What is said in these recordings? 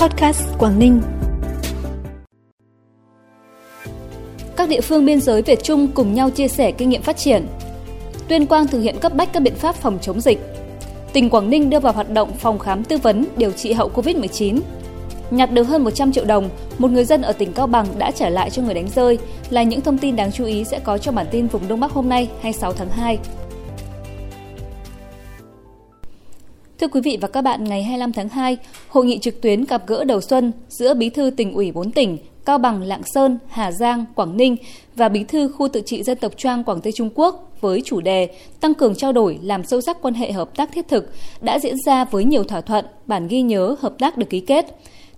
Podcast Quảng Ninh. Các địa phương biên giới Việt Trung cùng nhau chia sẻ kinh nghiệm phát triển. Tuyên Quang thực hiện cấp bách các biện pháp phòng chống dịch. Tỉnh Quảng Ninh đưa vào hoạt động phòng khám tư vấn điều trị hậu Covid-19. Nhặt được hơn 100 triệu đồng, một người dân ở tỉnh Cao Bằng đã trả lại cho người đánh rơi là những thông tin đáng chú ý sẽ có trong bản tin vùng Đông Bắc hôm nay 26 tháng 2. Thưa quý vị và các bạn, ngày 25 tháng 2, hội nghị trực tuyến gặp gỡ đầu xuân giữa Bí thư tỉnh ủy 4 tỉnh Cao Bằng, Lạng Sơn, Hà Giang, Quảng Ninh và Bí thư khu tự trị dân tộc Trang Quảng Tây Trung Quốc với chủ đề tăng cường trao đổi làm sâu sắc quan hệ hợp tác thiết thực đã diễn ra với nhiều thỏa thuận, bản ghi nhớ hợp tác được ký kết.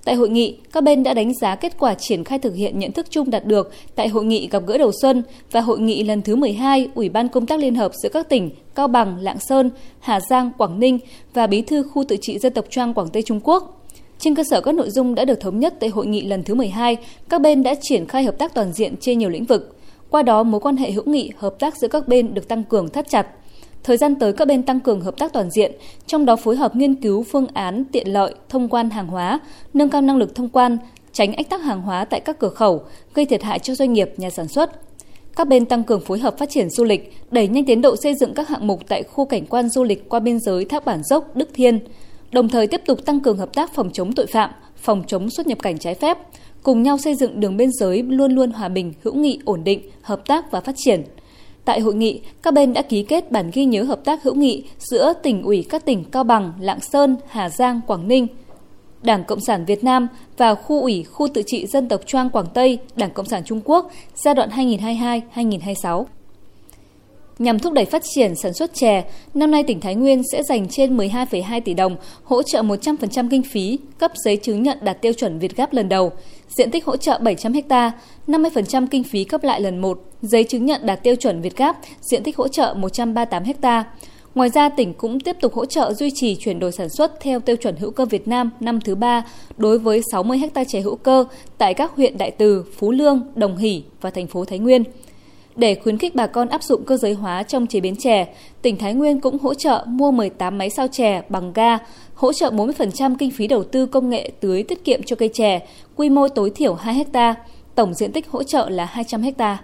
Tại hội nghị, các bên đã đánh giá kết quả triển khai thực hiện nhận thức chung đạt được tại hội nghị gặp gỡ đầu xuân và hội nghị lần thứ 12 Ủy ban công tác liên hợp giữa các tỉnh Cao Bằng, Lạng Sơn, Hà Giang, Quảng Ninh và Bí thư khu tự trị dân tộc Trang Quảng Tây Trung Quốc. Trên cơ sở các nội dung đã được thống nhất tại hội nghị lần thứ 12, các bên đã triển khai hợp tác toàn diện trên nhiều lĩnh vực. Qua đó, mối quan hệ hữu nghị, hợp tác giữa các bên được tăng cường thắt chặt. Thời gian tới các bên tăng cường hợp tác toàn diện, trong đó phối hợp nghiên cứu phương án tiện lợi thông quan hàng hóa, nâng cao năng lực thông quan, tránh ách tắc hàng hóa tại các cửa khẩu, gây thiệt hại cho doanh nghiệp, nhà sản xuất. Các bên tăng cường phối hợp phát triển du lịch, đẩy nhanh tiến độ xây dựng các hạng mục tại khu cảnh quan du lịch qua biên giới Thác Bản Dốc, Đức Thiên, đồng thời tiếp tục tăng cường hợp tác phòng chống tội phạm, phòng chống xuất nhập cảnh trái phép, cùng nhau xây dựng đường biên giới luôn luôn hòa bình, hữu nghị, ổn định, hợp tác và phát triển – Tại hội nghị, các bên đã ký kết bản ghi nhớ hợp tác hữu nghị giữa tỉnh ủy các tỉnh Cao Bằng, Lạng Sơn, Hà Giang, Quảng Ninh, Đảng Cộng sản Việt Nam và khu ủy khu tự trị dân tộc Choang Quảng Tây, Đảng Cộng sản Trung Quốc giai đoạn 2022-2026. Nhằm thúc đẩy phát triển sản xuất chè, năm nay tỉnh Thái Nguyên sẽ dành trên 12,2 tỷ đồng hỗ trợ 100% kinh phí cấp giấy chứng nhận đạt tiêu chuẩn Việt Gáp lần đầu, diện tích hỗ trợ 700 ha, 50% kinh phí cấp lại lần 1, giấy chứng nhận đạt tiêu chuẩn Việt Gáp, diện tích hỗ trợ 138 ha. Ngoài ra, tỉnh cũng tiếp tục hỗ trợ duy trì chuyển đổi sản xuất theo tiêu chuẩn hữu cơ Việt Nam năm thứ ba đối với 60 ha chè hữu cơ tại các huyện Đại Từ, Phú Lương, Đồng Hỷ và thành phố Thái Nguyên. Để khuyến khích bà con áp dụng cơ giới hóa trong chế biến chè, tỉnh Thái Nguyên cũng hỗ trợ mua 18 máy sao chè bằng ga, hỗ trợ 40% kinh phí đầu tư công nghệ tưới tiết kiệm cho cây chè, quy mô tối thiểu 2 ha, tổng diện tích hỗ trợ là 200 ha.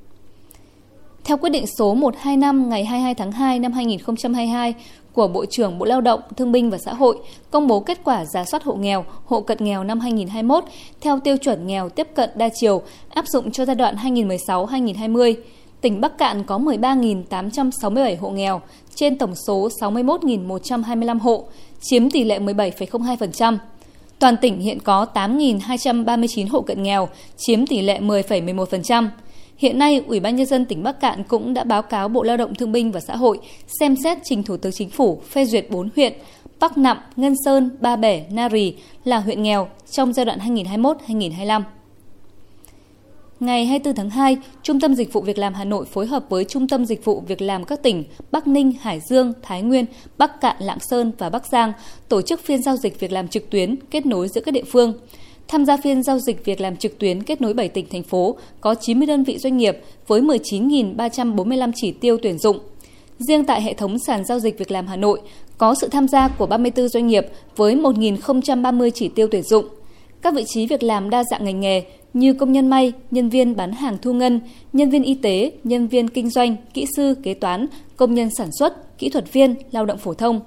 Theo quyết định số 125 ngày 22 tháng 2 năm 2022 của Bộ trưởng Bộ Lao động, Thương binh và Xã hội công bố kết quả giả soát hộ nghèo, hộ cận nghèo năm 2021 theo tiêu chuẩn nghèo tiếp cận đa chiều áp dụng cho giai đoạn 2016-2020 tỉnh Bắc Cạn có 13.867 hộ nghèo trên tổng số 61.125 hộ, chiếm tỷ lệ 17,02%. Toàn tỉnh hiện có 8.239 hộ cận nghèo, chiếm tỷ lệ 10,11%. Hiện nay, Ủy ban Nhân dân tỉnh Bắc Cạn cũng đã báo cáo Bộ Lao động Thương binh và Xã hội xem xét trình Thủ tướng Chính phủ phê duyệt 4 huyện Bắc Nậm, Ngân Sơn, Ba Bể, Na Rì là huyện nghèo trong giai đoạn 2021-2025. Ngày 24 tháng 2, Trung tâm Dịch vụ Việc làm Hà Nội phối hợp với Trung tâm Dịch vụ Việc làm các tỉnh Bắc Ninh, Hải Dương, Thái Nguyên, Bắc Cạn, Lạng Sơn và Bắc Giang tổ chức phiên giao dịch việc làm trực tuyến kết nối giữa các địa phương. Tham gia phiên giao dịch việc làm trực tuyến kết nối 7 tỉnh thành phố có 90 đơn vị doanh nghiệp với 19.345 chỉ tiêu tuyển dụng. Riêng tại hệ thống sàn giao dịch việc làm Hà Nội có sự tham gia của 34 doanh nghiệp với 1.030 chỉ tiêu tuyển dụng. Các vị trí việc làm đa dạng ngành nghề như công nhân may, nhân viên bán hàng thu ngân, nhân viên y tế, nhân viên kinh doanh, kỹ sư, kế toán, công nhân sản xuất, kỹ thuật viên, lao động phổ thông.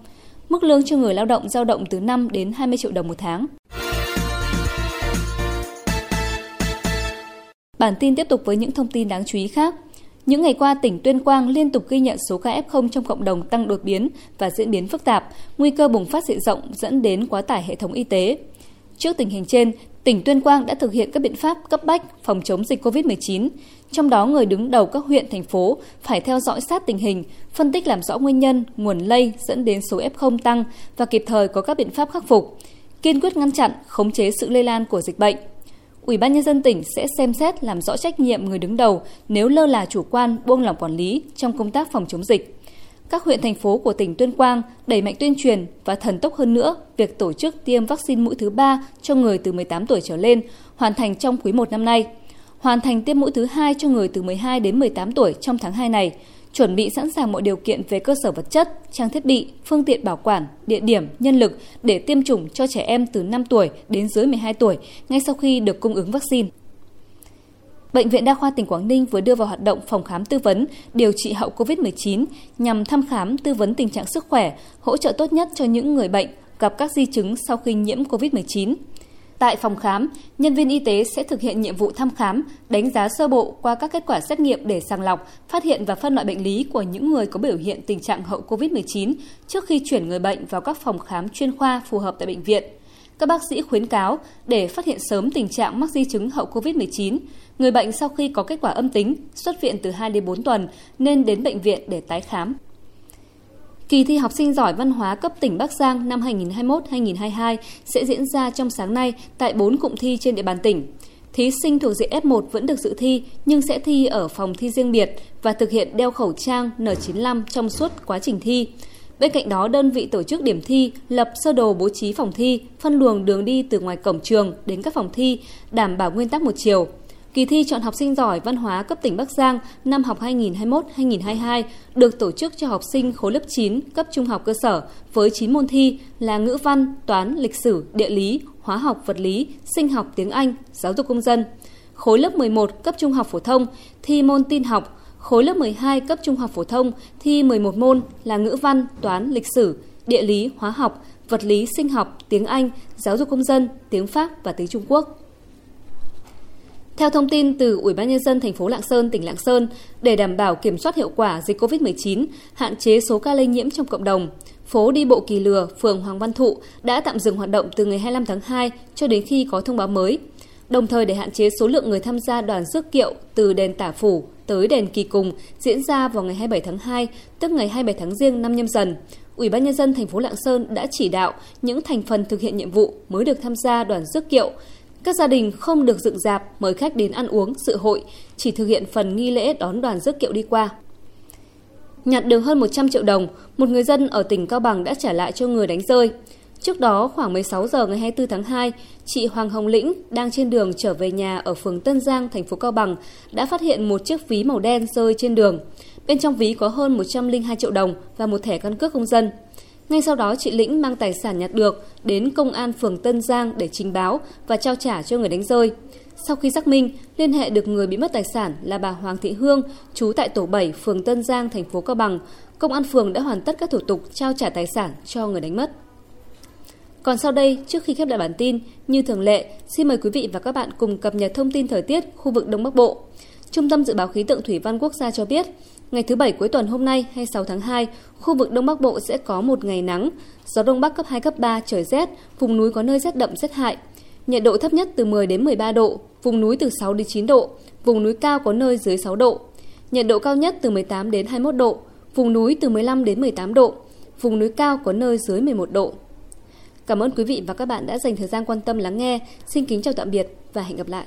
Mức lương cho người lao động dao động từ 5 đến 20 triệu đồng một tháng. Bản tin tiếp tục với những thông tin đáng chú ý khác. Những ngày qua, tỉnh Tuyên Quang liên tục ghi nhận số ca F0 trong cộng đồng tăng đột biến và diễn biến phức tạp, nguy cơ bùng phát diện rộng dẫn đến quá tải hệ thống y tế. Trước tình hình trên, tỉnh Tuyên Quang đã thực hiện các biện pháp cấp bách phòng chống dịch COVID-19, trong đó người đứng đầu các huyện, thành phố phải theo dõi sát tình hình, phân tích làm rõ nguyên nhân, nguồn lây dẫn đến số F0 tăng và kịp thời có các biện pháp khắc phục, kiên quyết ngăn chặn, khống chế sự lây lan của dịch bệnh. Ủy ban nhân dân tỉnh sẽ xem xét làm rõ trách nhiệm người đứng đầu nếu lơ là chủ quan, buông lỏng quản lý trong công tác phòng chống dịch các huyện thành phố của tỉnh Tuyên Quang đẩy mạnh tuyên truyền và thần tốc hơn nữa việc tổ chức tiêm vaccine mũi thứ ba cho người từ 18 tuổi trở lên, hoàn thành trong quý 1 năm nay. Hoàn thành tiêm mũi thứ hai cho người từ 12 đến 18 tuổi trong tháng 2 này, chuẩn bị sẵn sàng mọi điều kiện về cơ sở vật chất, trang thiết bị, phương tiện bảo quản, địa điểm, nhân lực để tiêm chủng cho trẻ em từ 5 tuổi đến dưới 12 tuổi ngay sau khi được cung ứng vaccine. Bệnh viện Đa khoa tỉnh Quảng Ninh vừa đưa vào hoạt động phòng khám tư vấn, điều trị hậu COVID-19 nhằm thăm khám tư vấn tình trạng sức khỏe, hỗ trợ tốt nhất cho những người bệnh gặp các di chứng sau khi nhiễm COVID-19. Tại phòng khám, nhân viên y tế sẽ thực hiện nhiệm vụ thăm khám, đánh giá sơ bộ qua các kết quả xét nghiệm để sàng lọc, phát hiện và phân loại bệnh lý của những người có biểu hiện tình trạng hậu COVID-19 trước khi chuyển người bệnh vào các phòng khám chuyên khoa phù hợp tại bệnh viện. Các bác sĩ khuyến cáo để phát hiện sớm tình trạng mắc di chứng hậu COVID-19, người bệnh sau khi có kết quả âm tính, xuất viện từ 2 đến 4 tuần nên đến bệnh viện để tái khám. Kỳ thi học sinh giỏi văn hóa cấp tỉnh Bắc Giang năm 2021-2022 sẽ diễn ra trong sáng nay tại 4 cụm thi trên địa bàn tỉnh. Thí sinh thuộc diện F1 vẫn được dự thi nhưng sẽ thi ở phòng thi riêng biệt và thực hiện đeo khẩu trang N95 trong suốt quá trình thi. Bên cạnh đó, đơn vị tổ chức điểm thi lập sơ đồ bố trí phòng thi, phân luồng đường đi từ ngoài cổng trường đến các phòng thi, đảm bảo nguyên tắc một chiều. Kỳ thi chọn học sinh giỏi văn hóa cấp tỉnh Bắc Giang năm học 2021-2022 được tổ chức cho học sinh khối lớp 9 cấp trung học cơ sở với 9 môn thi là ngữ văn, toán, lịch sử, địa lý, hóa học, vật lý, sinh học, tiếng Anh, giáo dục công dân. Khối lớp 11 cấp trung học phổ thông thi môn tin học, khối lớp 12 cấp trung học phổ thông thi 11 môn là ngữ văn, toán, lịch sử, địa lý, hóa học, vật lý, sinh học, tiếng Anh, giáo dục công dân, tiếng Pháp và tiếng Trung Quốc. Theo thông tin từ Ủy ban nhân dân thành phố Lạng Sơn, tỉnh Lạng Sơn, để đảm bảo kiểm soát hiệu quả dịch COVID-19, hạn chế số ca lây nhiễm trong cộng đồng, phố đi bộ Kỳ Lừa, phường Hoàng Văn Thụ đã tạm dừng hoạt động từ ngày 25 tháng 2 cho đến khi có thông báo mới. Đồng thời để hạn chế số lượng người tham gia đoàn rước kiệu từ đền Tả Phủ tới đền Kỳ Cùng diễn ra vào ngày 27 tháng 2, tức ngày 27 tháng Giêng năm nhâm dần. Ủy ban nhân dân thành phố Lạng Sơn đã chỉ đạo những thành phần thực hiện nhiệm vụ mới được tham gia đoàn rước kiệu các gia đình không được dựng dạp mời khách đến ăn uống, sự hội, chỉ thực hiện phần nghi lễ đón đoàn rước kiệu đi qua. Nhặt được hơn 100 triệu đồng, một người dân ở tỉnh Cao Bằng đã trả lại cho người đánh rơi. Trước đó, khoảng 16 giờ ngày 24 tháng 2, chị Hoàng Hồng Lĩnh đang trên đường trở về nhà ở phường Tân Giang, thành phố Cao Bằng đã phát hiện một chiếc ví màu đen rơi trên đường. Bên trong ví có hơn 102 triệu đồng và một thẻ căn cước công dân. Ngay sau đó chị Lĩnh mang tài sản nhặt được đến công an phường Tân Giang để trình báo và trao trả cho người đánh rơi. Sau khi xác minh, liên hệ được người bị mất tài sản là bà Hoàng Thị Hương, trú tại tổ 7, phường Tân Giang, thành phố Cao Bằng. Công an phường đã hoàn tất các thủ tục trao trả tài sản cho người đánh mất. Còn sau đây, trước khi khép lại bản tin, như thường lệ, xin mời quý vị và các bạn cùng cập nhật thông tin thời tiết khu vực Đông Bắc Bộ. Trung tâm Dự báo Khí tượng Thủy văn Quốc gia cho biết, ngày thứ Bảy cuối tuần hôm nay 26 tháng 2, khu vực Đông Bắc Bộ sẽ có một ngày nắng, gió Đông Bắc cấp 2, cấp 3, trời rét, vùng núi có nơi rét đậm rét hại. Nhiệt độ thấp nhất từ 10 đến 13 độ, vùng núi từ 6 đến 9 độ, vùng núi cao có nơi dưới 6 độ. Nhiệt độ cao nhất từ 18 đến 21 độ, vùng núi từ 15 đến 18 độ, vùng núi cao có nơi dưới 11 độ. Cảm ơn quý vị và các bạn đã dành thời gian quan tâm lắng nghe. Xin kính chào tạm biệt và hẹn gặp lại.